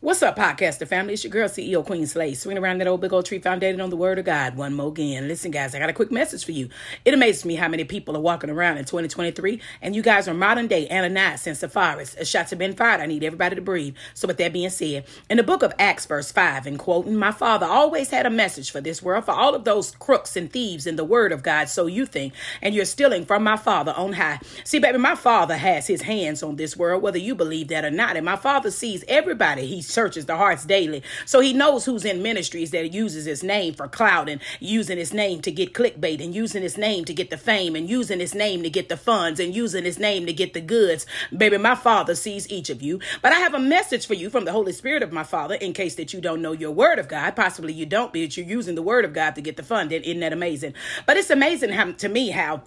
What's up, podcaster family? It's your girl, CEO Qween Slayz, swinging around that old big old tree founded on the word of God. One more again. Listen, guys, I got a quick message for you. It amazes me how many people are walking around in 2023, and you guys are modern day Ananias and Sapphira. Shots have been fired. I need everybody to breathe. So, with that being said, in the book of Acts, verse 5, and quoting, My father always had a message for this world, for all of those crooks and thieves in the word of God, so you think, and you're stealing from my father on high. See, baby, my father has his hands on this world, whether you believe that or not, and my father sees everybody. He searches the hearts daily. So he knows who's in ministries that uses his name for clout and using his name to get clickbait and using his name to get the fame and using his name to get the funds and using his name to get the goods. Baby, my father sees each of you. But I have a message for you from the Holy Spirit of my father in case that you don't know your word of God. Possibly you don't, but you're using the word of God to get the fund. Isn't that amazing? But it's amazing how, to me how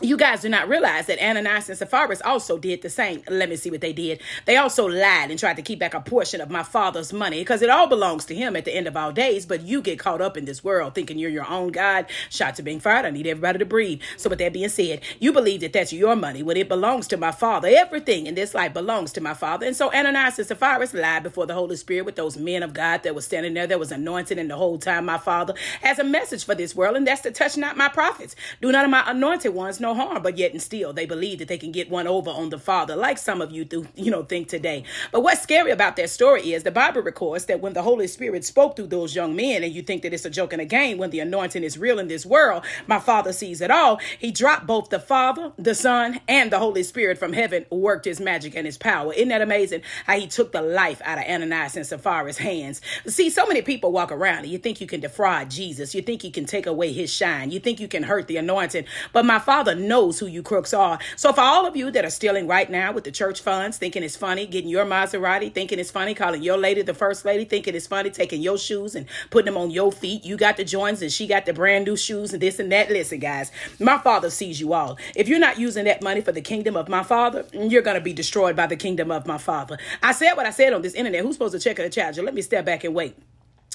you guys do not realize that Ananias and Sapphira also did the same. Let me see what they did. They also lied and tried to keep back a portion of my father's money because it all belongs to him at the end of all days. But you get caught up in this world thinking you're your own God. Shots are being fired. I need everybody to breathe. So, with that being said, you believe that that's your money when it belongs to my father. Everything in this life belongs to my father. And so Ananias and Sapphira lied before the Holy Spirit with those men of God that was standing there that was anointed. And the whole time, my father has a message for this world, and that's to touch not my prophets. Do none of my anointed ones no harm, but yet and still they believe that they can get one over on the Father, like some of you do, you know, think today. But what's scary about that story is the Bible records that when the Holy Spirit spoke through those young men, and you think that it's a joke and a game, when the anointing is real in this world, my Father sees it all. He dropped both the Father, the Son, and the Holy Spirit from heaven, worked his magic and his power. Isn't that amazing? How he took the life out of Ananias and Sapphira's hands. See, so many people walk around and you think you can defraud Jesus. You think you can take away his shine. You think you can hurt the anointing. But my Father knows who you crooks are. So for all of you that are stealing right now with the church funds, thinking it's funny, getting your Maserati, thinking it's funny, calling your lady the first lady, thinking it's funny, taking your shoes and putting them on your feet. You got the joints and she got the brand new shoes and this and that. Listen, guys, my father sees you all. If you're not using that money for the kingdom of my father, you're going to be destroyed by the kingdom of my father. I said what I said on this internet. Who's supposed to check the charger? Let me step back and wait.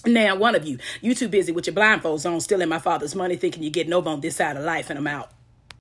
Now, one of you, you too busy with your blindfolds on, stealing my father's money, thinking you're getting over on this side of life, and I'm out.